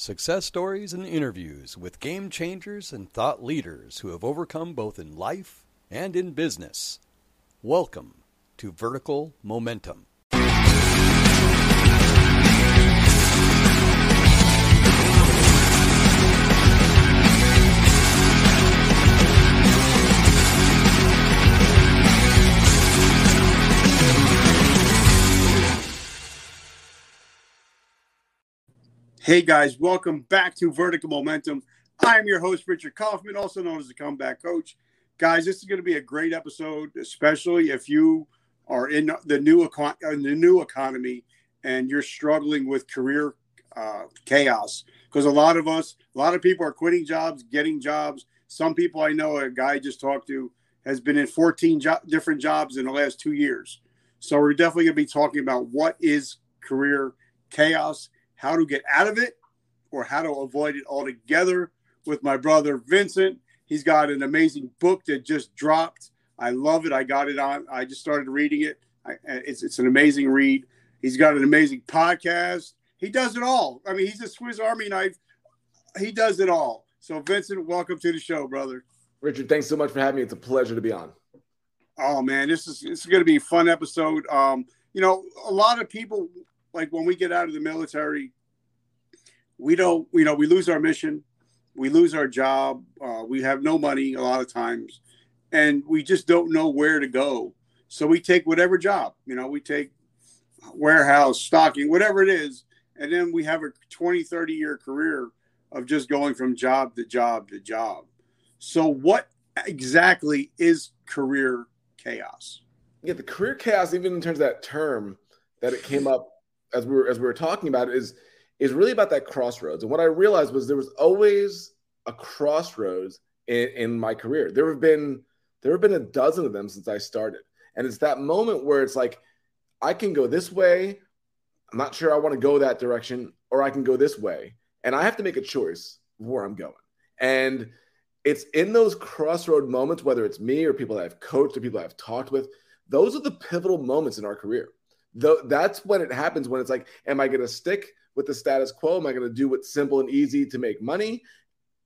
Success stories and interviews with game changers and thought leaders who have overcome both in life and in business. Welcome to Vertical Momentum. Hey guys, welcome back to Vertical Momentum. I'm your host, Richard Kaufman, also known as the Comeback Coach. Guys, this is going to be a great episode, especially if you are in the new in the new economy and you're struggling with career uh, chaos. Because a lot of us, a lot of people are quitting jobs, getting jobs. Some people I know, a guy I just talked to, has been in 14 jo- different jobs in the last two years. So we're definitely going to be talking about what is career chaos how to get out of it or how to avoid it altogether with my brother Vincent. He's got an amazing book that just dropped. I love it. I got it on. I just started reading it. I, it's it's an amazing read. He's got an amazing podcast. He does it all. I mean, he's a Swiss Army knife. He does it all. So, Vincent, welcome to the show, brother. Richard, thanks so much for having me. It's a pleasure to be on. Oh man, this is this is going to be a fun episode. Um, you know, a lot of people like when we get out of the military, we don't, you know, we lose our mission, we lose our job, uh, we have no money a lot of times, and we just don't know where to go. So we take whatever job, you know, we take warehouse, stocking, whatever it is, and then we have a 20, 30 year career of just going from job to job to job. So, what exactly is career chaos? Yeah, the career chaos, even in terms of that term that it came up as we were as we were talking about, is is really about that crossroads. And what I realized was there was always a crossroads in, in my career. There have been there have been a dozen of them since I started, and it's that moment where it's like I can go this way. I'm not sure I want to go that direction, or I can go this way, and I have to make a choice where I'm going. And it's in those crossroad moments, whether it's me or people that I've coached or people I've talked with, those are the pivotal moments in our career. Though that's when it happens when it's like, am I going to stick with the status quo? Am I going to do what's simple and easy to make money?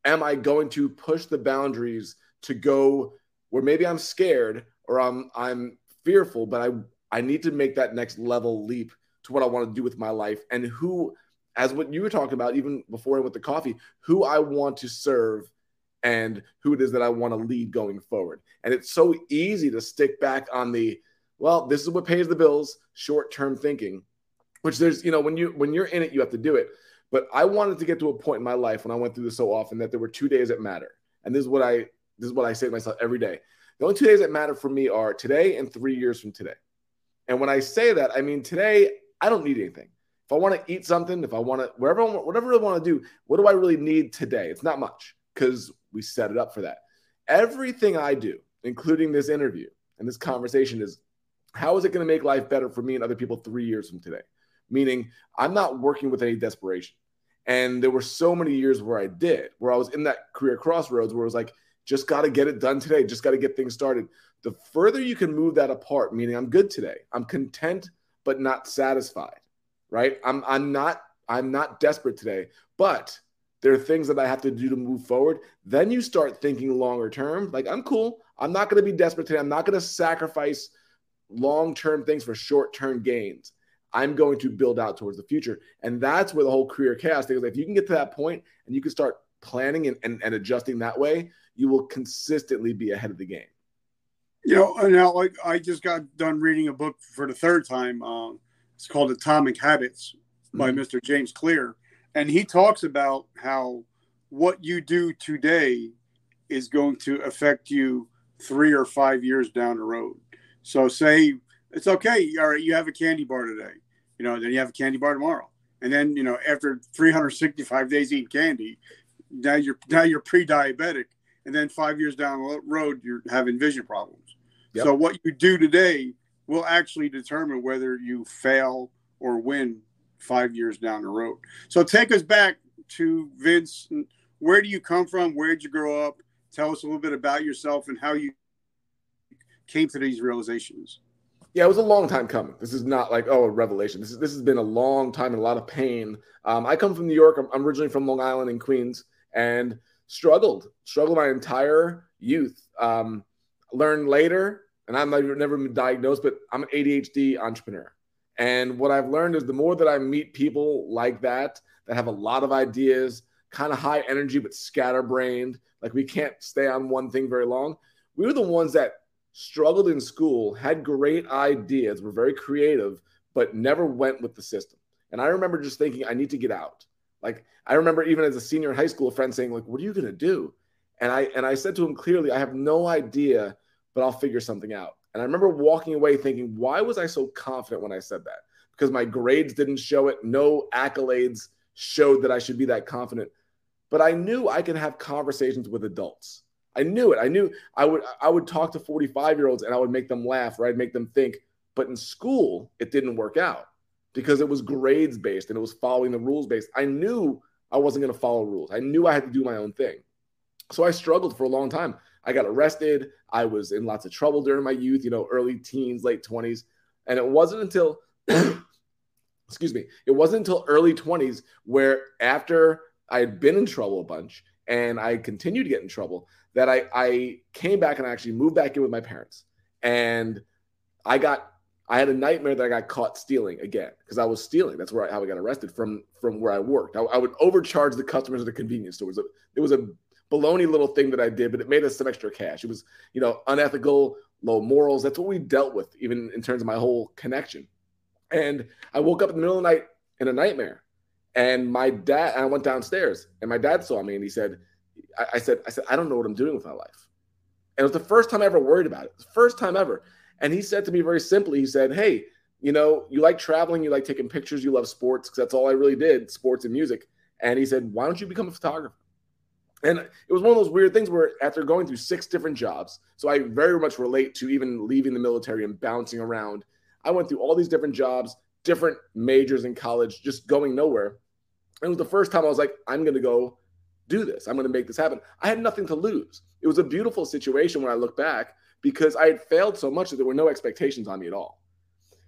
Am I going to push the boundaries to go where maybe I'm scared or I'm I'm fearful, but I I need to make that next level leap to what I want to do with my life and who as what you were talking about even before with the coffee, who I want to serve and who it is that I want to lead going forward. And it's so easy to stick back on the well, this is what pays the bills, short-term thinking which there's you know when you when you're in it you have to do it. But i wanted to get to a point in my life when i went through this so often that there were two days that matter. And this is what i this is what i say to myself every day. The only two days that matter for me are today and three years from today. And when i say that i mean today i don't need anything. If i want to eat something if i want to wherever whatever i want to do what do i really need today? It's not much because we set it up for that. Everything i do including this interview and this conversation is how is it going to make life better for me and other people three years from today meaning I'm not working with any desperation. And there were so many years where I did, where I was in that career crossroads where it was like, just got to get it done today, just got to get things started. The further you can move that apart, meaning I'm good today, I'm content but not satisfied, right? I'm I'm not I'm not desperate today, but there are things that I have to do to move forward. Then you start thinking longer term, like I'm cool. I'm not going to be desperate today. I'm not going to sacrifice long term things for short term gains. I'm going to build out towards the future. And that's where the whole career chaos thing is. If you can get to that point and you can start planning and, and, and adjusting that way, you will consistently be ahead of the game. You know, now like I just got done reading a book for the third time. Uh, it's called Atomic Habits by mm-hmm. Mr. James Clear. And he talks about how what you do today is going to affect you three or five years down the road. So, say it's okay. All right, you have a candy bar today you know, then you have a candy bar tomorrow. And then, you know, after 365 days eating candy, now you're now you're pre-diabetic. And then five years down the road, you're having vision problems. Yep. So what you do today will actually determine whether you fail or win five years down the road. So take us back to Vince. Where do you come from? Where did you grow up? Tell us a little bit about yourself and how you came to these realizations. Yeah, it was a long time coming. This is not like oh a revelation. This is this has been a long time and a lot of pain. Um, I come from New York. I'm, I'm originally from Long Island in Queens, and struggled struggled my entire youth. Um, learned later, and I'm never, never been diagnosed, but I'm an ADHD entrepreneur. And what I've learned is the more that I meet people like that that have a lot of ideas, kind of high energy but scatterbrained, like we can't stay on one thing very long. We were the ones that struggled in school, had great ideas, were very creative, but never went with the system. And I remember just thinking, I need to get out. Like I remember even as a senior in high school, a friend saying, like, what are you gonna do? And I and I said to him clearly, I have no idea, but I'll figure something out. And I remember walking away thinking, why was I so confident when I said that? Because my grades didn't show it, no accolades showed that I should be that confident. But I knew I could have conversations with adults. I knew it. I knew I would I would talk to 45 year olds and I would make them laugh, right? Make them think. But in school, it didn't work out because it was grades based and it was following the rules based. I knew I wasn't going to follow rules. I knew I had to do my own thing. So I struggled for a long time. I got arrested. I was in lots of trouble during my youth, you know, early teens, late 20s. And it wasn't until, excuse me, it wasn't until early 20s where after I had been in trouble a bunch and I continued to get in trouble that I, I came back and I actually moved back in with my parents. And I got I had a nightmare that I got caught stealing again because I was stealing. That's where I, how I got arrested from from where I worked. I, I would overcharge the customers at the convenience store. It was a, it was a baloney little thing that I did, but it made us some extra cash. It was you know unethical, low morals. That's what we dealt with, even in terms of my whole connection. And I woke up in the middle of the night in a nightmare, and my dad. I went downstairs, and my dad saw me, and he said, I, I said, I said, I don't know what I'm doing with my life. And it was the first time I ever worried about it. First time ever. And he said to me very simply, he said, Hey, you know, you like traveling, you like taking pictures, you love sports, because that's all I really did sports and music. And he said, Why don't you become a photographer? And it was one of those weird things where after going through six different jobs, so I very much relate to even leaving the military and bouncing around. I went through all these different jobs, different majors in college, just going nowhere. It was the first time I was like, I'm going to go do this. I'm going to make this happen. I had nothing to lose. It was a beautiful situation when I look back because I had failed so much that there were no expectations on me at all.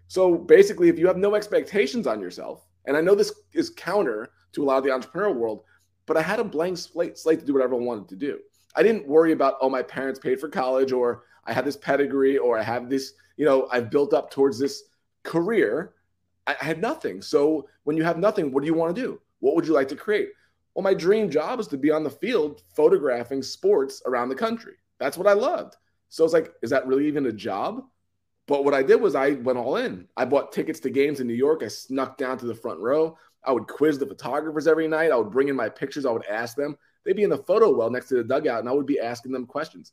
So basically, if you have no expectations on yourself, and I know this is counter to a lot of the entrepreneurial world, but I had a blank slate, slate to do whatever I wanted to do. I didn't worry about, oh, my parents paid for college, or I have this pedigree, or I have this, you know, I've built up towards this career. I had nothing. So when you have nothing, what do you want to do? What would you like to create? Well, my dream job is to be on the field photographing sports around the country. That's what I loved. So it's like, is that really even a job? But what I did was I went all in. I bought tickets to games in New York. I snuck down to the front row. I would quiz the photographers every night. I would bring in my pictures. I would ask them. They'd be in the photo well next to the dugout, and I would be asking them questions.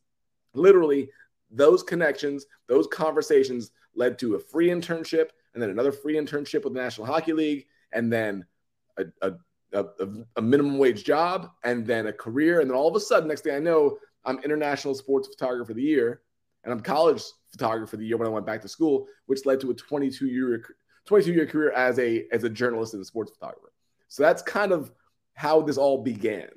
Literally, those connections, those conversations led to a free internship, and then another free internship with the National Hockey League, and then a, a, a, a minimum wage job, and then a career. And then all of a sudden, next thing I know, I'm international sports photographer of the year, and I'm college photographer of the year when I went back to school, which led to a 22 year 22 year career as a as a journalist and a sports photographer. So that's kind of how this all began.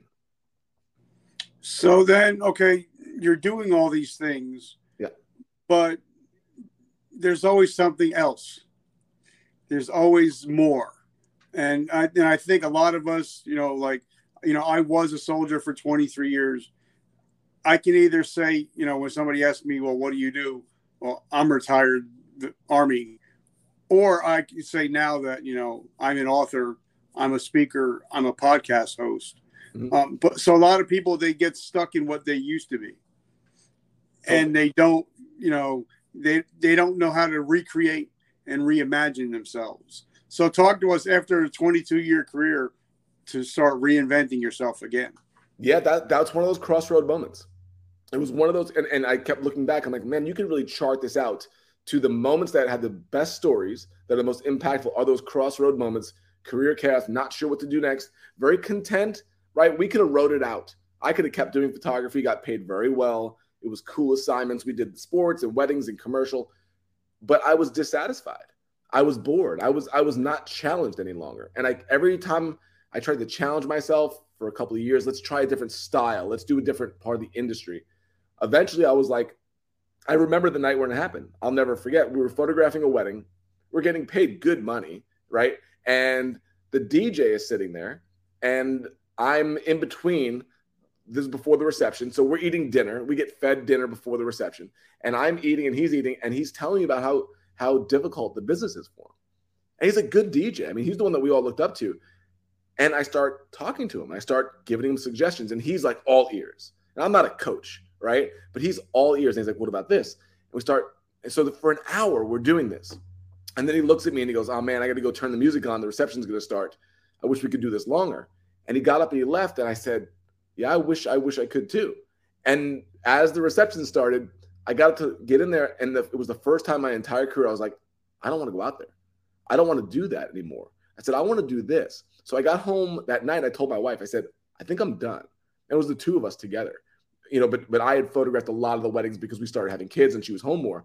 So then, okay, you're doing all these things, yeah, but there's always something else. There's always more, and I and I think a lot of us, you know, like you know, I was a soldier for 23 years I can either say, you know, when somebody asks me, well, what do you do? Well, I'm retired the Army. Or I can say now that, you know, I'm an author, I'm a speaker, I'm a podcast host. Mm-hmm. Um, but so a lot of people, they get stuck in what they used to be. And they don't, you know, they, they don't know how to recreate and reimagine themselves. So talk to us after a 22 year career to start reinventing yourself again. Yeah, that that's one of those crossroad moments it was one of those, and, and I kept looking back. I'm like, man, you can really chart this out to the moments that had the best stories, that are the most impactful, are those crossroad moments, career chaos, not sure what to do next, very content, right? We could have wrote it out. I could have kept doing photography, got paid very well. It was cool assignments. We did the sports and weddings and commercial, but I was dissatisfied. I was bored. I was I was not challenged any longer. And I every time I tried to challenge myself for a couple of years, let's try a different style. Let's do a different part of the industry eventually I was like, I remember the night when it happened. I'll never forget. We were photographing a wedding. We're getting paid good money, right? And the DJ is sitting there, and I'm in between. This is before the reception. So we're eating dinner. We get fed dinner before the reception. And I'm eating and he's eating, and he's telling me about how how difficult the business is for him. And he's a good DJ. I mean, he's the one that we all looked up to. And I start talking to him. I start giving him suggestions, and he's like all ears. And I'm not a coach, right? But he's all ears. And he's like, what about this? And we start, and so for an hour, we're doing this. And then he looks at me and he goes, Oh man, I got to go turn the music on. The reception's going to start. I wish we could do this longer. And he got up and he left. And I said, Yeah, I wish, I wish I could too. And as the reception started, I got to get in there. And the, it was the first time my entire career I was like, I don't want to go out there. I don't want to do that anymore. I said, I want to do this. So I got home that night. I told my wife, I said, I think I'm done. And it was the two of us together you know, but but I had photographed a lot of the weddings because we started having kids and she was home more.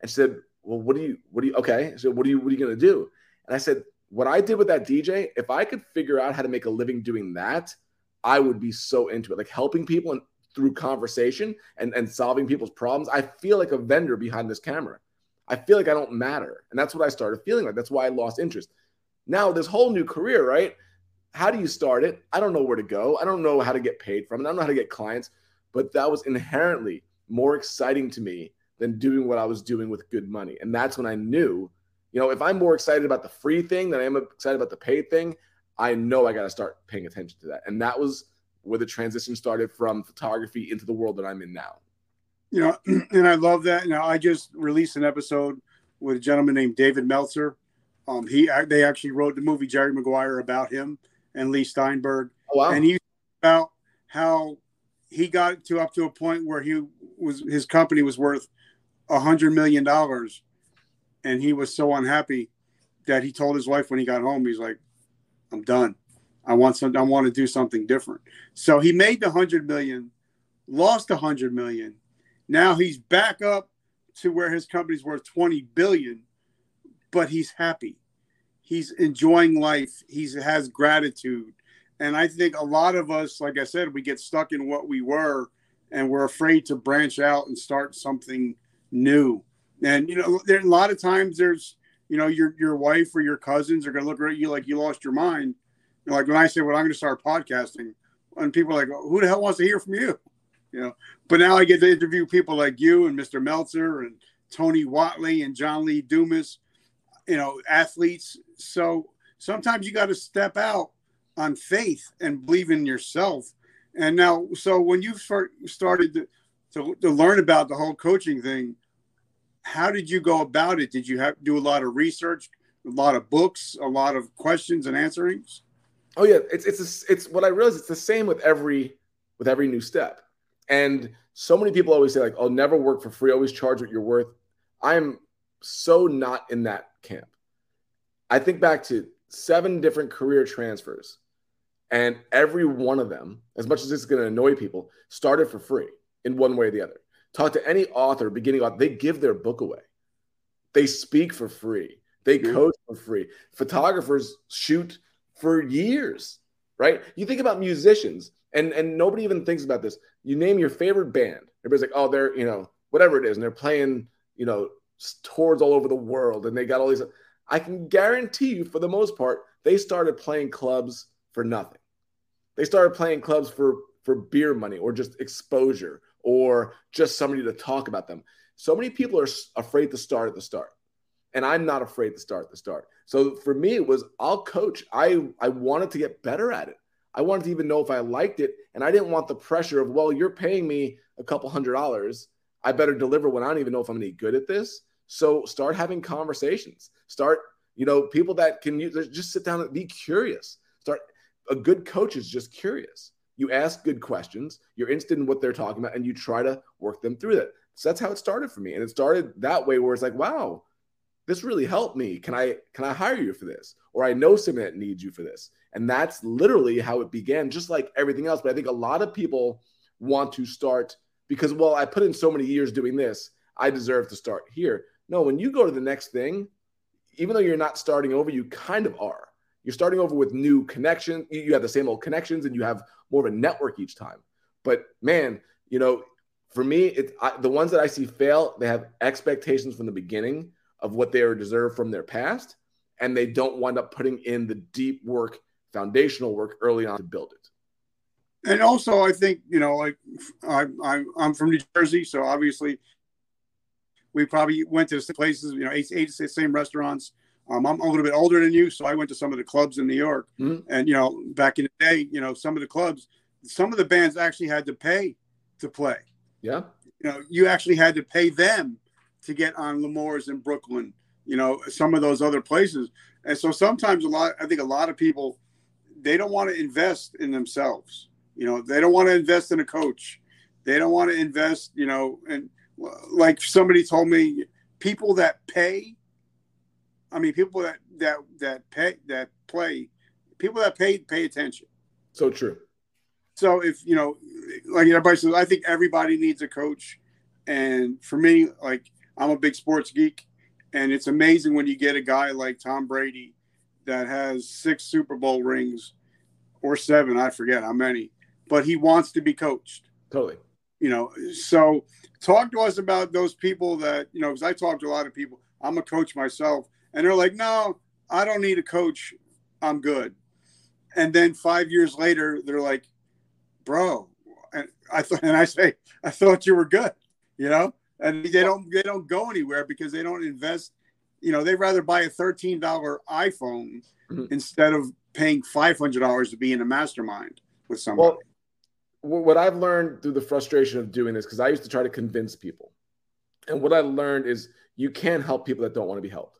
And she said, Well, what do you what do you okay? So what are you what are you gonna do? And I said, What I did with that DJ, if I could figure out how to make a living doing that, I would be so into it. Like helping people and through conversation and, and solving people's problems. I feel like a vendor behind this camera. I feel like I don't matter. And that's what I started feeling like. That's why I lost interest. Now, this whole new career, right? How do you start it? I don't know where to go. I don't know how to get paid from it. I don't know how to get clients but that was inherently more exciting to me than doing what I was doing with good money. And that's when I knew, you know, if I'm more excited about the free thing than I am excited about the paid thing, I know I got to start paying attention to that. And that was where the transition started from photography into the world that I'm in now. You know, and I love that. Now, I just released an episode with a gentleman named David Meltzer. Um, he they actually wrote the movie Jerry Maguire about him and Leigh Steinberg. Oh, wow. And he about how he got to up to a point where he was his company was worth a hundred million dollars, and he was so unhappy that he told his wife when he got home, he's like, "I'm done. I want some. I want to do something different." So he made the hundred million, lost a hundred million. Now he's back up to where his company's worth twenty billion, but he's happy. He's enjoying life. He has gratitude and I think a lot of us, like I said, we get stuck in what we were and we're afraid to branch out and start something new. And, you know, there a lot of times there's, you know, your your wife or your cousins are going to look at you like you lost your mind. Like when I say, well, I'm going to start podcasting, and people like, who the hell wants to hear from you? You know, but now I get to interview people like you and Mr. Meltzer and Tony Whatley and John Lee Dumas, you know, athletes. So sometimes you got to step out on faith and believe in yourself. And now, so when you start, started to, to, to learn about the whole coaching thing, how did you go about it? Did you have do a lot of research, a lot of books, a lot of questions and answerings? Oh yeah, it's it's it's what I realize. It's the same with every with every new step. And so many people always say like, "I'll never work for free. Always charge what you're worth." I'm so not in that camp. I think back to seven different career transfers and every one of them, as much as this is going to annoy people, started for free in one way or the other. Talk to any author, beginning author, they give their book away. They speak for free. They coach for free. Photographers shoot for years, right? You think about musicians, and and nobody even thinks about this. You name your favorite band. Everybody's like, oh, they're you know whatever it is, and they're playing you know tours all over the world, and they got all these. I can guarantee you, for the most part, they started playing clubs for nothing. They started playing clubs for for beer money or just exposure or just somebody to talk about them. So many people are afraid to start at the start. And I'm not afraid to start the start. So for me, it was I'll coach. I I wanted to get better at it. I wanted to even know if I liked it. And I didn't want the pressure of, well, you're paying me a couple hundred dollars. I better deliver when I don't even know if I'm any good at this. So start having conversations. Start, you know, people that can use, just sit down and be curious. Start a good coach is just curious. You ask good questions, you're interested in what they're talking about, and you try to work them through that. So that's how it started for me. And it started that way where it's like, wow, this really helped me. Can I can I hire you for this? Or I know someone that needs you for this. And that's literally how it began, just like everything else. But I think a lot of people want to start because, well, I put in so many years doing this, I deserve to start here. No, when you go to the next thing, even though you're not starting over, you kind of are. You're starting over with new connections. You have the same old connections and you have more of a network each time. But man, you know, For me, it's I, the ones that I see fail. They have expectations from the beginning of what they are deserved from their past, and they don't wind up putting in the deep work, foundational work early on to build it. And also, I think you know, like I, I I'm from New Jersey, so obviously we probably went to the places, you know, ate, ate the same restaurants. Um, I'm a little bit older than you, so I went to some of the clubs in New York. Mm-hmm. And you know, back in the day, you know, some of the clubs, some of the bands actually had to pay to play. Yeah. You know, you actually had to pay them to get on L'Amour's in Brooklyn. You know, some of those other places. And so sometimes a lot, I think a lot of people, they don't want to invest in themselves. You know, they don't want to invest in a coach. They don't want to invest, you know, and like somebody told me, people that pay. I mean, people that that that pay that play, people that pay pay attention. So true. So if you know, like everybody says, I think everybody needs a coach, and for me, like I'm a big sports geek, and it's amazing when you get a guy like Tom Brady that has six Super Bowl rings or seven, I forget how many, but he wants to be coached. Totally. You know, so talk to us about those people that you know because i talk to a lot of people i'm a coach myself and they're like no i don't need a coach i'm good and then five years later they're like bro and i thought and i say i thought you were good you know and they don't they don't go anywhere because they don't invest you know they'd rather buy a $13 iphone mm-hmm. instead of paying $500 to be in a mastermind with somebody well, what I've learned through the frustration of doing this, because I used to try to convince people. And what I learned is you can't help people that don't want to be helped.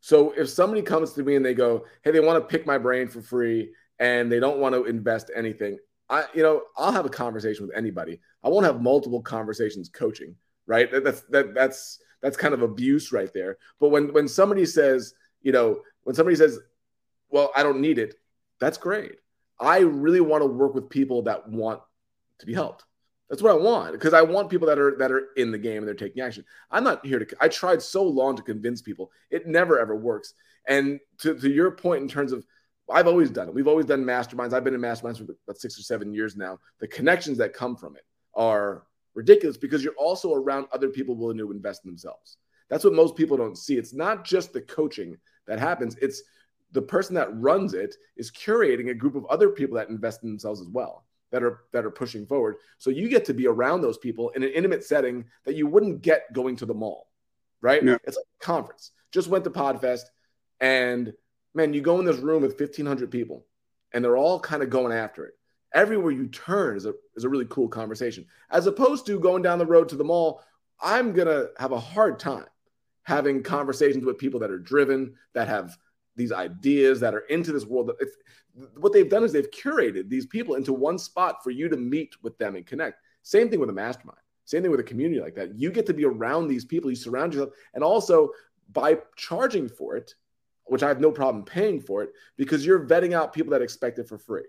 So if somebody comes to me and they go, hey, they want to pick my brain for free and they don't want to invest anything, I, you know, I'll have a conversation with anybody. I won't have multiple conversations coaching, right? That's that that's that's kind of abuse right there. But when when somebody says, you know, when somebody says, well, I don't need it, that's great. I really want to work with people that want to be helped. That's what I want because I want people that are that are in the game and they're taking action. I'm not here to. I tried so long to convince people. It never ever works. And to, to your point in terms of, I've always done it. We've always done masterminds. I've been in masterminds for about six or seven years now. The connections that come from it are ridiculous because you're also around other people willing to invest in themselves. That's what most people don't see. It's not just the coaching that happens. It's the person that runs it is curating a group of other people that invest in themselves as well that are that are pushing forward so you get to be around those people in an intimate setting that you wouldn't get going to the mall right yeah. it's like a conference just went to podfest and man you go in this room with 1500 people and they're all kind of going after it everywhere you turn is a, is a really cool conversation as opposed to going down the road to the mall i'm gonna have a hard time having conversations with people that are driven that have these ideas that are into this world. It's, what they've done is they've curated these people into one spot for you to meet with them and connect. Same thing with a mastermind. Same thing with a community like that. You get to be around these people. You surround yourself, and also by charging for it, which I have no problem paying for it, because you're vetting out people that expect it for free.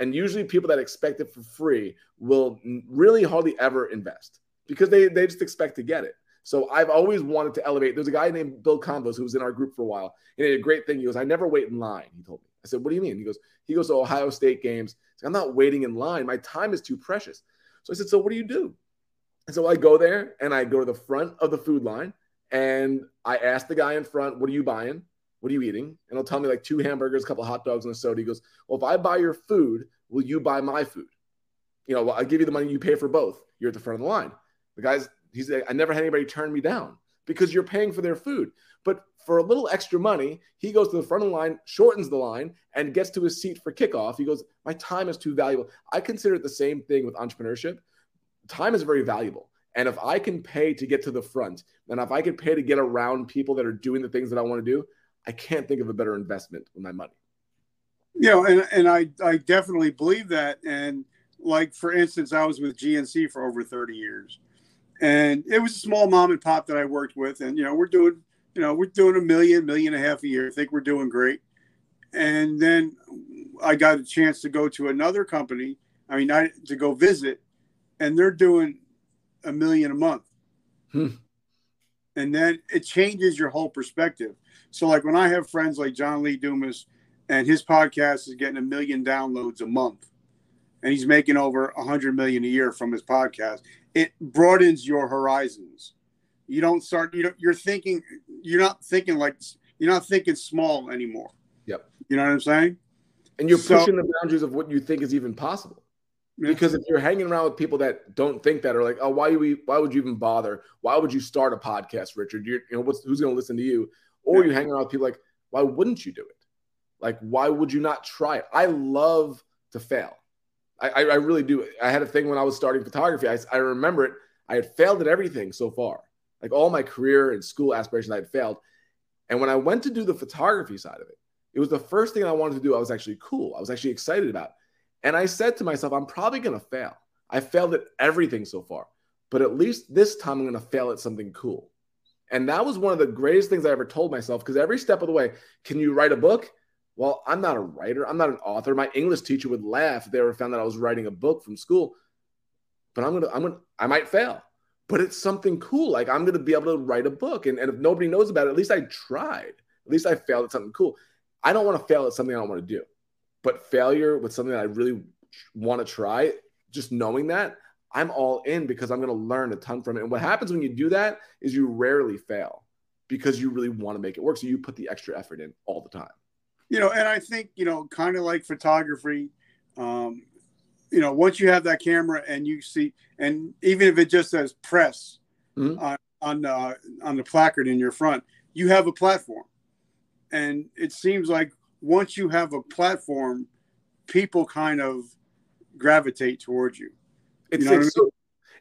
And usually, people that expect it for free will really hardly ever invest because they, they just expect to get it. So I've always wanted to elevate. There's a guy named Bill Convos who was in our group for a while. And he had a great thing. He goes, I never wait in line. He told me. I said, What do you mean? He goes, he goes to Ohio State games. I'm not waiting in line. My time is too precious. So I said, So what do you do? And so I go there and I go to the front of the food line and I ask the guy in front, What are you buying? What are you eating? And he'll tell me like two hamburgers, a couple hot dogs, and a soda. He goes, Well, if I buy your food, will you buy my food? You know, I'll give you the money, you pay for both. You're at the front of the line. The guy's, he's, I never had anybody turn me down because you're paying for their food. But for a little extra money, he goes to the front of the line, shortens the line, and gets to his seat for kickoff. He goes, My time is too valuable. I consider it the same thing with entrepreneurship. Time is very valuable. And if I can pay to get to the front, and if I can pay to get around people that are doing the things that I want to do, I can't think of a better investment with my money. You know, and, and I, I definitely believe that. And like, for instance, I was with GNC for over 30 years and it was a small mom and pop that I worked with, and you know we're doing you know we're doing a million, million and a half a year. I think we're doing great. And then I got a chance to go to another company. I mean, I, to go visit, and they're doing a million a month. Hmm. And then it changes your whole perspective. So, like when I have friends like John Lee Dumas, and his podcast is getting a million downloads a month, and he's making over a hundred million a year from his podcast. It broadens your horizons. You don't start. You you're thinking. You're not thinking like you're not thinking small anymore. Yep. You know what I'm saying? And you're so, pushing the boundaries of what you think is even possible. Because if you're hanging around with people that don't think that, or like, oh, why you why would you even bother? Why would you start a podcast, Richard? You're, you know, what's, who's going to listen to you? Or yeah. you hang around with people like, why wouldn't you do it? Like, why would you not try it? I love to fail. I, I, I really do. I had a thing when I was starting photography. I, I remember it. I had failed at everything so far. Like all my career and school aspirations, I had failed. And when I went to do the photography side of it, it was the first thing I wanted to do. I was actually cool. I was actually excited about. And I said to myself, I'm probably going to fail. I failed at everything so far, but at least this time I'm going to fail at something cool. And that was one of the greatest things I ever told myself because every step of the way, can you write a book? Well, I'm not a writer. I'm not an author. My English teacher would laugh if they ever found that I was writing a book from school. But I'm gonna, I'm gonna, I might fail. But it's something cool. Like I'm gonna be able to write a book. And, and if nobody knows about it, at least I tried. At least I failed at something cool. I don't want to fail at something I don't want to do. But failure with something that I really want to try, just knowing that, I'm all in because I'm going to learn a ton from it. And what happens when you do that is you rarely fail because you really want to make it work. So you put the extra effort in all the time. You know, and I think, you know, kind of like photography, um, you know, once you have that camera and you see, and even if it just says press mm-hmm. on on, uh, on the placard in your front, you have a platform. And it seems like once you have a platform, people kind of gravitate towards you. It's, you know it's, I mean?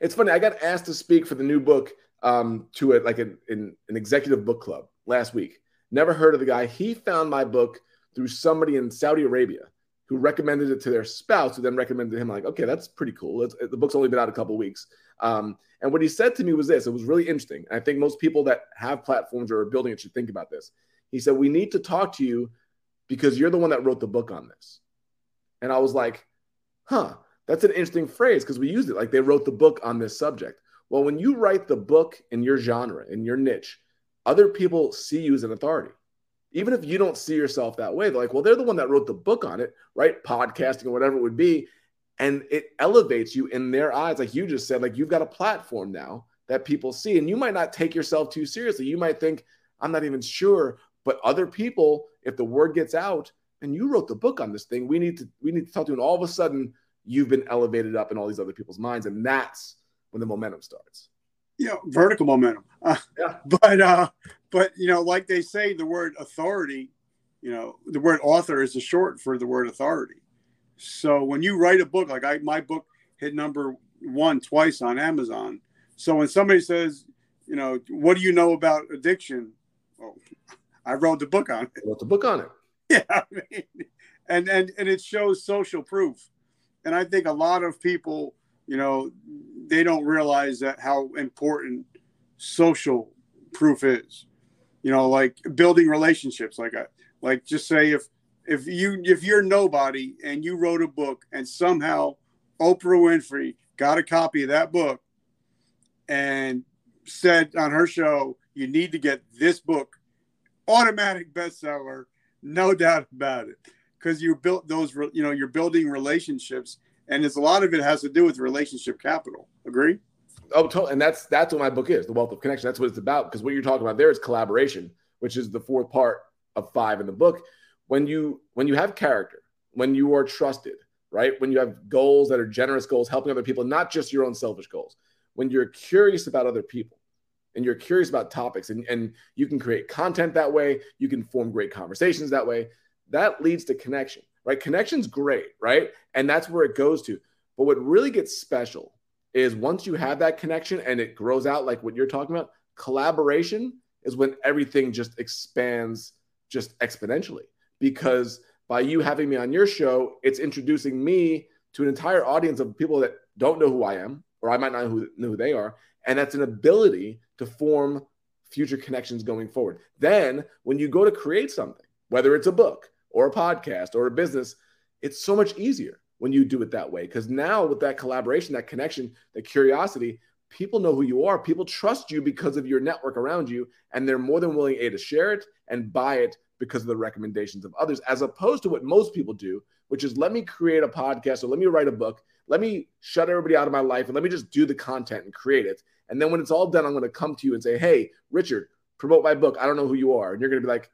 it's, funny. I got asked to speak for the new book um, to it like an, an, an executive book club last week. Never heard of the guy. He found my book through somebody in Saudi Arabia who recommended it to their spouse, who then recommended him. Like, okay, that's pretty cool. It's, the book's only been out a couple weeks. Um, and what he said to me was this: it was really interesting. I think most people that have platforms or are building it should think about this. He said, "We need to talk to you because you're the one that wrote the book on this." And I was like, huh, that's an interesting phrase because we used it like they wrote the book on this subject. Well, when you write the book in your genre, in your niche, other people see you as an authority. Even if you don't see yourself that way, they're like, well, they're the one that wrote the book on it, right? Podcasting or whatever it would be. And it elevates you in their eyes. Like you just said, like you've got a platform now that people see. And you might not take yourself too seriously. You might think, I'm not even sure. But other people, if the word gets out, and you wrote the book on this thing. We need to we need to talk to you. And all of a sudden, you've been elevated up in all these other people's minds, and that's when the momentum starts. Yeah, vertical momentum. Uh, yeah. But uh, but you know, like they say, the word authority, you know, the word author is a short for the word authority. So when you write a book, like I, my book hit number one twice on Amazon. So when somebody says, you know, what do you know about addiction? Well, I wrote the book on it. wrote the book on it. Yeah, I mean, and and and it shows social proof, and I think a lot of people, you know, they don't realize that how important social proof is. You know, like building relationships. Like I like just say if if you if you're nobody and you wrote a book and somehow Oprah Winfrey got a copy of that book and said on her show, you need to get this book, automatic bestseller no doubt about it. Because you built those, you know, you're building relationships, and there's a lot of it has to do with relationship capital. Agree? Oh, totally. And that's that's what my book is, the wealth of connection. That's what it's about. Because what you're talking about there is collaboration, which is the fourth part of five in the book. When you when you have character, when you are trusted, right? When you have goals that are generous goals, helping other people, not just your own selfish goals. When you're curious about other people, and you're curious about topics and, and you can create content that way you can form great conversations that way that leads to connection right? Connection's great right? And that's where it goes to. But what really gets special is once you have that connection and it grows out like what you're talking about collaboration is when everything just expands just exponentially. Because by you having me on your show it's introducing me to an entire audience of people that don't know who i am or i might not know who, they are and that's an ability to form future connections going forward. Then, when you go to create something, whether it's a book or a podcast or a business, it's so much easier when you do it that way. Because now, with that collaboration, that connection, that curiosity, people know who you are. People trust you because of your network around you, and they're more than willing a to share it and buy it because of the recommendations of others, as opposed to what most people do, which is let me create a podcast or let me write a book. Let me shut everybody out of my life and let me just do the content and create it. And then when it's all done, I'm going to come to you and say, Hey, Richard, promote my book. I don't know who you are. And you're going to be like,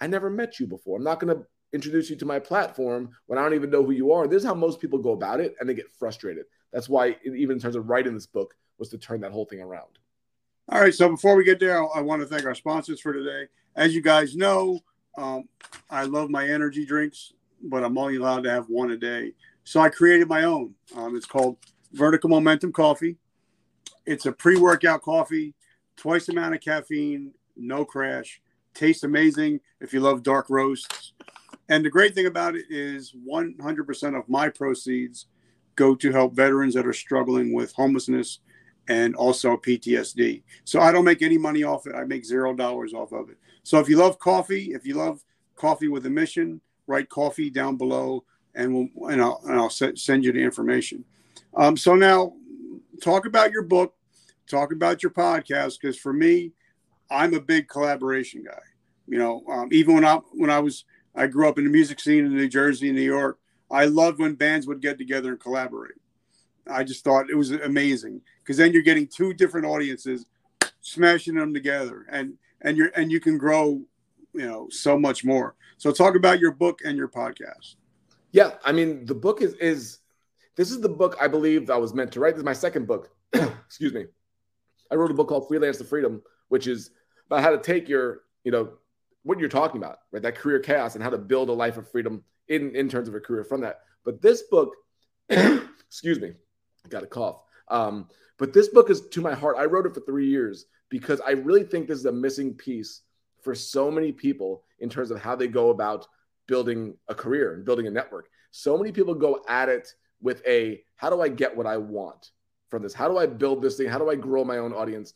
I never met you before. I'm not going to introduce you to my platform when I don't even know who you are. This is how most people go about it and they get frustrated. That's why, even in terms of writing this book, was to turn that whole thing around. All right. So before we get there, I want to thank our sponsors for today. As you guys know, um, I love my energy drinks, but I'm only allowed to have one a day. So I created my own. Um, it's called Vertical Momentum Coffee. It's a pre workout coffee, twice the amount of caffeine, no crash. Tastes amazing if you love dark roasts. And the great thing about it is 100% of my proceeds go to help veterans that are struggling with homelessness and also PTSD. So I don't make any money off it. I make zero dollars off of it. So if you love coffee, if you love coffee with a mission, write coffee down below, and we'll and I'll, and I'll send you the information. Um, so now, talk about your book, talk about your podcast, because for me, I'm a big collaboration guy. You know, um, even when I when I was I grew up in the music scene in New Jersey and New York. I loved when bands would get together and collaborate. I just thought it was amazing because then you're getting two different audiences smashing them together and and you're and you can grow you know so much more so talk about your book and your podcast yeah i mean the book is is this is the book i believe i was meant to write this is my second book excuse me i wrote a book called freelance to freedom which is about how to take your you know what you're talking about right that career chaos and how to build a life of freedom in in terms of a career from that but this book excuse me I got a cough um, but this book is to my heart. I wrote it for three years because I really think this is a missing piece for so many people in terms of how they go about building a career and building a network. So many people go at it with a how do I get what I want from this? How do I build this thing? How do I grow my own audience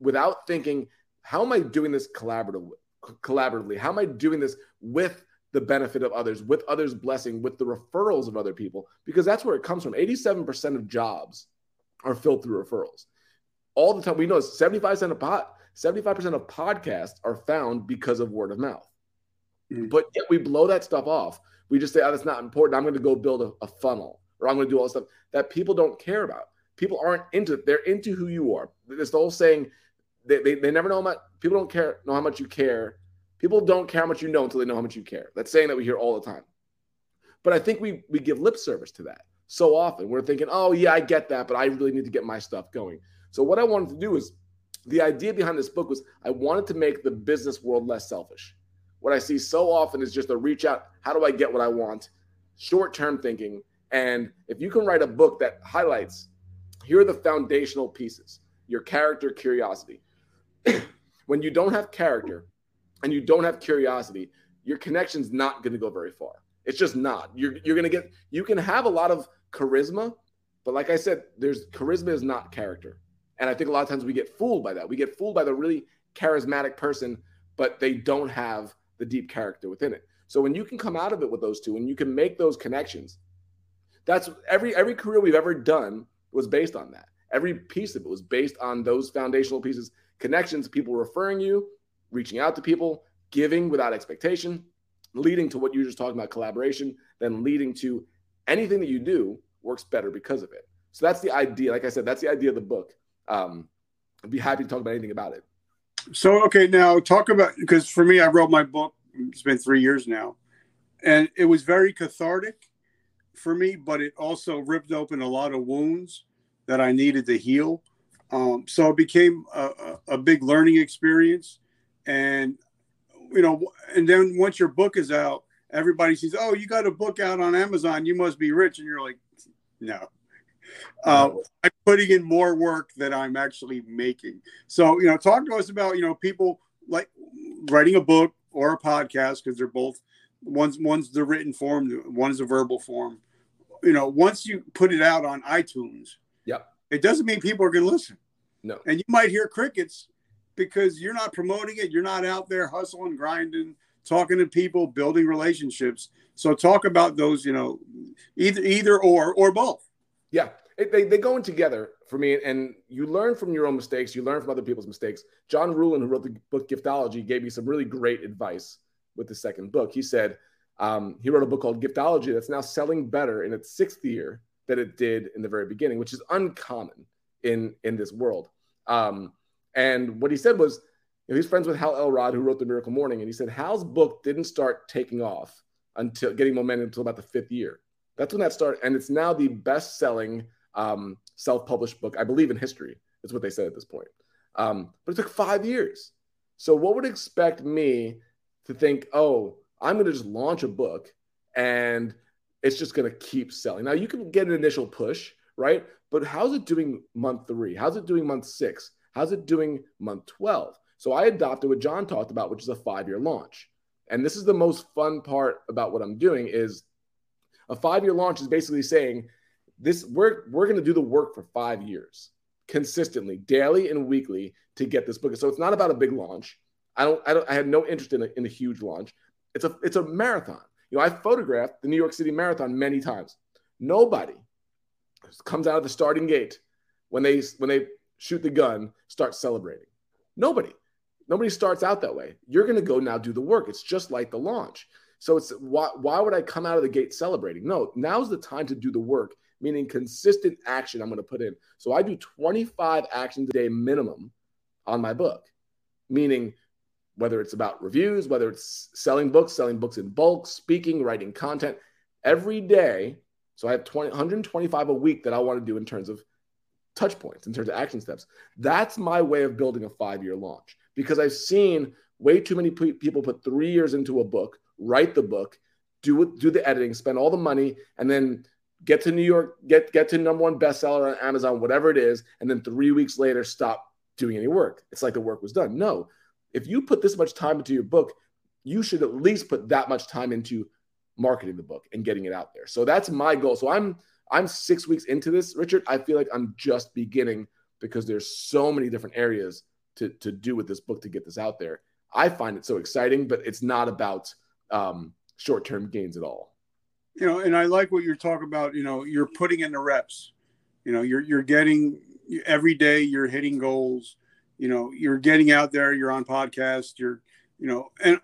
without thinking, how am I doing this collaboratively? Collaboratively? How am I doing this with the benefit of others, with others' blessing, with the referrals of other people? Because that's where it comes from. 87% of jobs are filled through referrals. All the time, we know 75% of pot, 75% of podcasts are found because of word of mouth. Mm-hmm. But yet we blow that stuff off. We just say, oh, that's not important. I'm going to go build a, a funnel or I'm going to do all this stuff that people don't care about. People aren't into it. They're into who you are. It's the whole saying they, they, they never know how much people don't care, know how much you care. People don't care how much you know until they know how much you care. That's saying that we hear all the time. But I think we we give lip service to that so often. We're thinking, oh, yeah, I get that, but I really need to get my stuff going. So, what I wanted to do is the idea behind this book was I wanted to make the business world less selfish. What I see so often is just a reach out, how do I get what I want? Short term thinking. And if you can write a book that highlights, here are the foundational pieces your character, curiosity. when you don't have character and you don't have curiosity, your connection's not going to go very far. It's just not. You're you're going to get you can have a lot of charisma, but like I said, there's charisma is not character. And I think a lot of times we get fooled by that. We get fooled by the really charismatic person, but they don't have the deep character within it. So when you can come out of it with those two and you can make those connections, that's every every career we've ever done was based on that. Every piece of it was based on those foundational pieces, connections, people referring you, reaching out to people, giving without expectation, leading to what you are just talking about collaboration, then leading to anything that you do works better because of it. So that's the idea. Like I said, that's the idea of the book. Um, I'd be happy to talk about anything about it. So, okay, now talk about because for me, I wrote my book. It's been three years now, and it was very cathartic for me, but it also ripped open a lot of wounds that I needed to heal. Um, so it became a, a, big learning experience, and you know, and then once your book is out, everybody says, "Oh, you got a book out on Amazon. You must be rich." And you're like, "No." Uh, I'm putting in more work than I'm actually making. So, you know, talk to us about, you know, people like writing a book or a podcast because they're both one's one's the written form, one's a verbal form. You know, once you put it out on iTunes, it doesn't mean people are going to listen. No, and you might hear crickets because you're not promoting it. You're not out there hustling, grinding, talking to people, building relationships. So talk about those, you know, either either or or both. Yeah, it, they they go in together for me, and you learn from your own mistakes. You learn from other people's mistakes. John Ruhlin, who wrote the book Giftology, gave me some really great advice with the second book. He said, Um, he wrote a book called Giftology that's now selling better in its sixth year than it did in the very beginning, which is uncommon in in this world. Um, and what he said was, you know, he's friends with Hal Elrod, who wrote The Miracle Morning, and he said Hal's book didn't start taking off until getting momentum until about the fifth year. That's when that started, and it's now the best-selling um, self-published book, I believe, in history. Is what they said at this point. Um, but it took five years. So what would expect me to think, oh, I'm going to just launch a book and it's just going to keep selling. Now you can get an initial push, right? But how's it doing month three? How's it doing month six? How's it doing month 12? So I adopted what John talked about, which is a five-year launch. And this is the most fun part about what I'm doing is a five-year launch is basically saying this we're we're going to do the work for five years consistently, daily and weekly to get this book. So it's not about a big launch. I don't I don't I had no interest in a, in a huge launch. It's a it's a marathon. You know, I photographed the New York City Marathon many times. Nobody comes out of the starting gate when they when they shoot the gun, start celebrating. Nobody. Nobody starts out that way. You're going to go now do the work. It's just like the launch. So it's why why would I come out of the gate celebrating? No, now's the time to do the work, meaning consistent action I'm going to put in. So I do 25 actions a day minimum on my book, meaning whether it's about reviews, whether it's selling books, selling books in bulk, speaking, writing content every day. So I have 20, 125 a week that I want to do in terms of touch points, in terms of action steps. That's my way of building a five year launch because I've seen way too many people put three years into a book, write the book, do do the editing, spend all the money, and then get to New York, get get to number one bestseller on Amazon, whatever it is, and then three weeks later stop doing any work. It's like the work was done. No, if you put this much time into your book, you should at least put that much time into marketing the book and getting it out there. So that's my goal. So I'm I'm 6 weeks into this, Richard. I feel like I'm just beginning because there's so many different areas to to do with this book to get this out there. I find it so exciting, but it's not about um, short-term gains at all. You know, and I like what you're talking about, you know, you're putting in the reps. You know, you're you're getting every day you're hitting goals you know you're getting out there you're on podcast you're you know and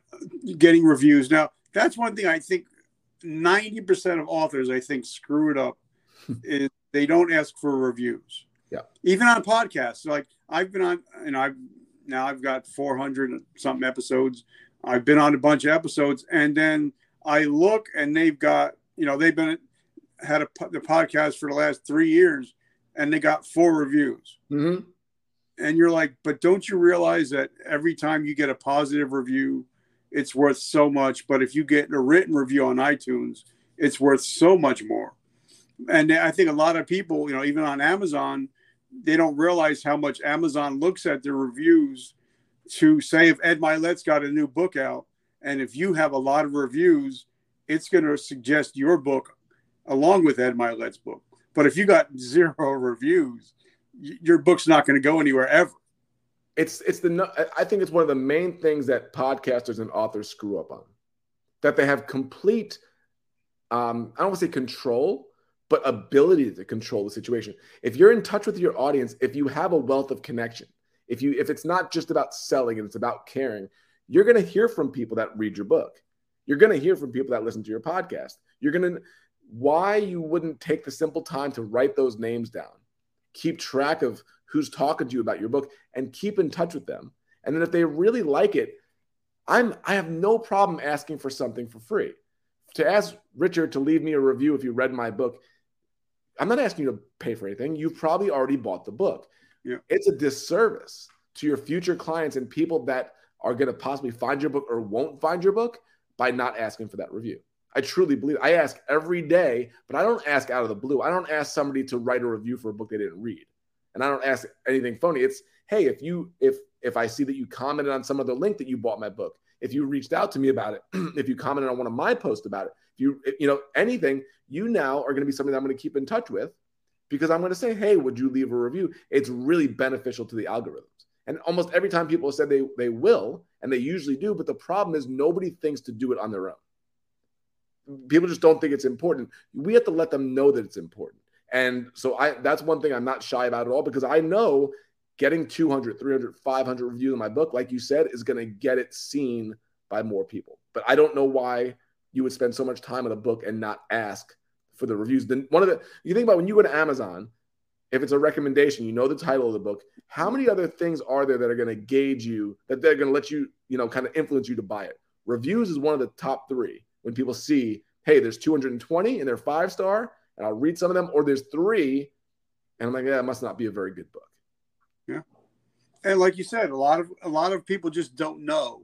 getting reviews. Now that's one thing i think 90% of authors i think screw it up is they don't ask for reviews. Yeah. Even on podcasts like i've been on and i've now i've got 400 something episodes. I've been on a bunch of episodes and then i look and they've got you know they've been had a the podcast for the last three years and they got four reviews. Mm-hmm and you're like, but don't you realize that every time you get a positive review, it's worth so much. But if you get a written review on iTunes, it's worth so much more. And I think a lot of people, you know, even on Amazon, they don't realize how much Amazon looks at the reviews to say if Ed Mylett's got a new book out, and if you have a lot of reviews, it's going to suggest your book along with Ed Mylett's book. But if you got zero reviews, your book's not going to go anywhere ever. It's it's the I think it's one of the main things that podcasters and authors screw up on, that they have complete, um, I don't want to say control, but ability to control the situation. If you're in touch with your audience, if you have a wealth of connection, if you if it's not just about selling and it's about caring, you're going to hear from people that read your book. You're going to hear from people that listen to your podcast. You're going to why you wouldn't take the simple time to write those names down keep track of who's talking to you about your book and keep in touch with them. And then if they really like it, I'm I have no problem asking for something for free. To ask Richard to leave me a review if you read my book, I'm not asking you to pay for anything. You probably already bought the book. Yeah. It's a disservice to your future clients and people that are going to possibly find your book or won't find your book by not asking for that review. I truly believe. I ask every day, but I don't ask out of the blue. I don't ask somebody to write a review for a book they didn't read, and I don't ask anything phony. It's hey, if you if if I see that you commented on some other link that you bought my book, if you reached out to me about it, if you commented on one of my posts about it, if you if, you know anything, you now are going to be something I'm going to keep in touch with because I'm going to say, hey, would you leave a review? It's really beneficial to the algorithms. And almost every time people said they they will, and they usually do, but the problem is nobody thinks to do it on their own people just don't think it's important. We have to let them know that it's important. And so I that's one thing I'm not shy about at all because I know getting 200, 300, 500 reviews in my book, like you said, is going to get it seen by more people. But I don't know why you would spend so much time on a book and not ask for the reviews. Then one of the you think about when you go to Amazon, if it's a recommendation, you know the title of the book. How many other things are there that are going to gauge you that they're going to let you, you know, kind of influence you to buy it? Reviews is one of the top three when people see, hey, there's 220 and they're five star, and I'll read some of them, or there's three, and I'm like, yeah, it must not be a very good book. Yeah, and like you said, a lot of a lot of people just don't know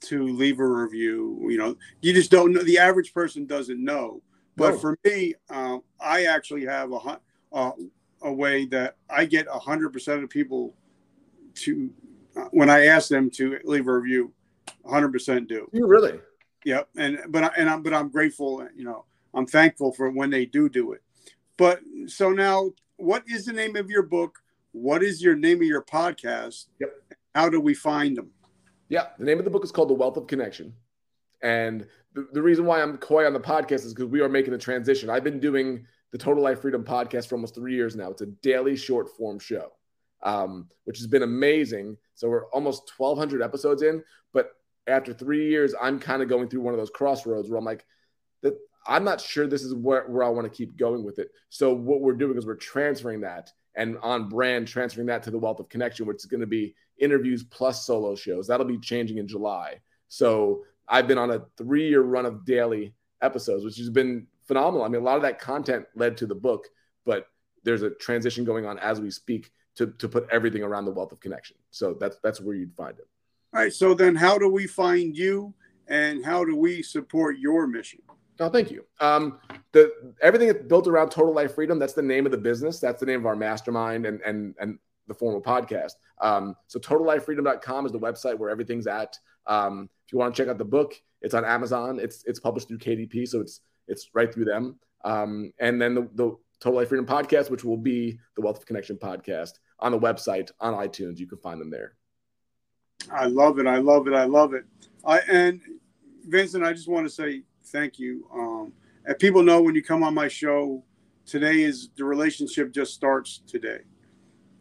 to leave a review. You know, you just don't know. The average person doesn't know. But no. for me, uh, I actually have a uh, a way that I get hundred percent of people to uh, when I ask them to leave a review, hundred percent do. You really? Yep. And but and I'm but I'm grateful. You know, I'm thankful for when they do do it. But so now, what is the name of your book? What is your name of your podcast? Yep. How do we find them? Yeah, the name of the book is called The Wealth of Connection. And the, the reason why I'm coy on the podcast is because we are making a transition. I've been doing the Total Life Freedom podcast for almost three years now. It's a daily short form show, um, which has been amazing. So we're almost 1,200 episodes in. After three years, I'm kind of going through one of those crossroads where I'm like, that I'm not sure this is where, where I want to keep going with it. So what we're doing is we're transferring that and on brand, transferring that to the Wealth of Connection, which is going to be interviews plus solo shows. That'll be changing in July. So I've been on a three year run of daily episodes, which has been phenomenal. I mean, a lot of that content led to the book, but there's a transition going on as we speak to, to put everything around the wealth of connection. So that's that's where you'd find it. All right. So then how do we find you and how do we support your mission? Oh, thank you. Um, the everything built around total life freedom. That's the name of the business. That's the name of our mastermind and and and the formal podcast. Um, so totallifefreedom.com is the website where everything's at. Um, if you want to check out the book, it's on Amazon. It's it's published through KDP, so it's it's right through them. Um, and then the, the Total Life Freedom podcast, which will be the Wealth of Connection podcast on the website on iTunes. You can find them there. I love it. I love it. I love it. I and Vincent, I just want to say thank you. Um, and people know when you come on my show, today is the relationship just starts today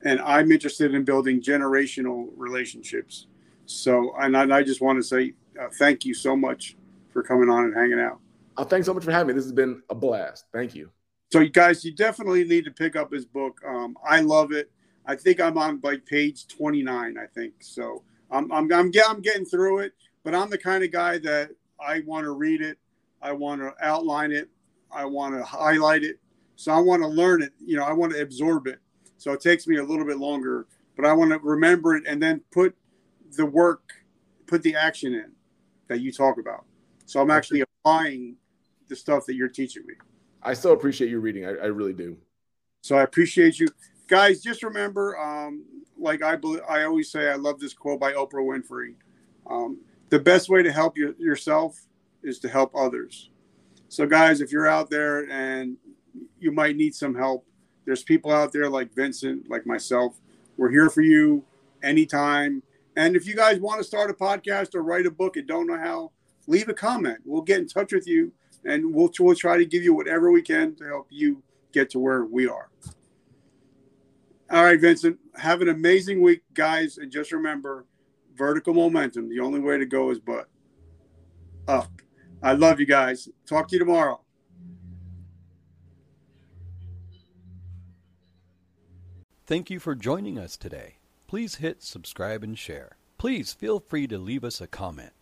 and I'm interested in building generational relationships. So, and I, I just want to say uh, thank you so much for coming on and hanging out. Oh, thanks so much for having me. This has been a blast. Thank you. So, you guys, you definitely need to pick up his book. Um, I love it. I think I'm on like page 29. I think so. I'm I'm I'm, I'm getting through it, but I'm the kind of guy that I want to read it. I want to outline it. I want to highlight it. So I want to learn it. You know, I want to absorb it. So it takes me a little bit longer, but I want to remember it and then put the work, put the action in that you talk about. So I'm actually applying the stuff that you're teaching me. I still appreciate you reading. I, I really do. So I appreciate you guys. Just remember, um, like I, believe, I always say, I love this quote by Oprah Winfrey. Um, the best way to help you, yourself is to help others. So, guys, if you're out there and you might need some help, there's people out there like Vincent, like myself. We're here for you anytime. And if you guys want to start a podcast or write a book and don't know how, leave a comment. We'll get in touch with you and we'll, we'll try to give you whatever we can to help you get to where we are. All right, Vincent, have an amazing week, guys. And just remember vertical momentum. The only way to go is but up. I love you guys. Talk to you tomorrow. Thank you for joining us today. Please hit subscribe and share. Please feel free to leave us a comment.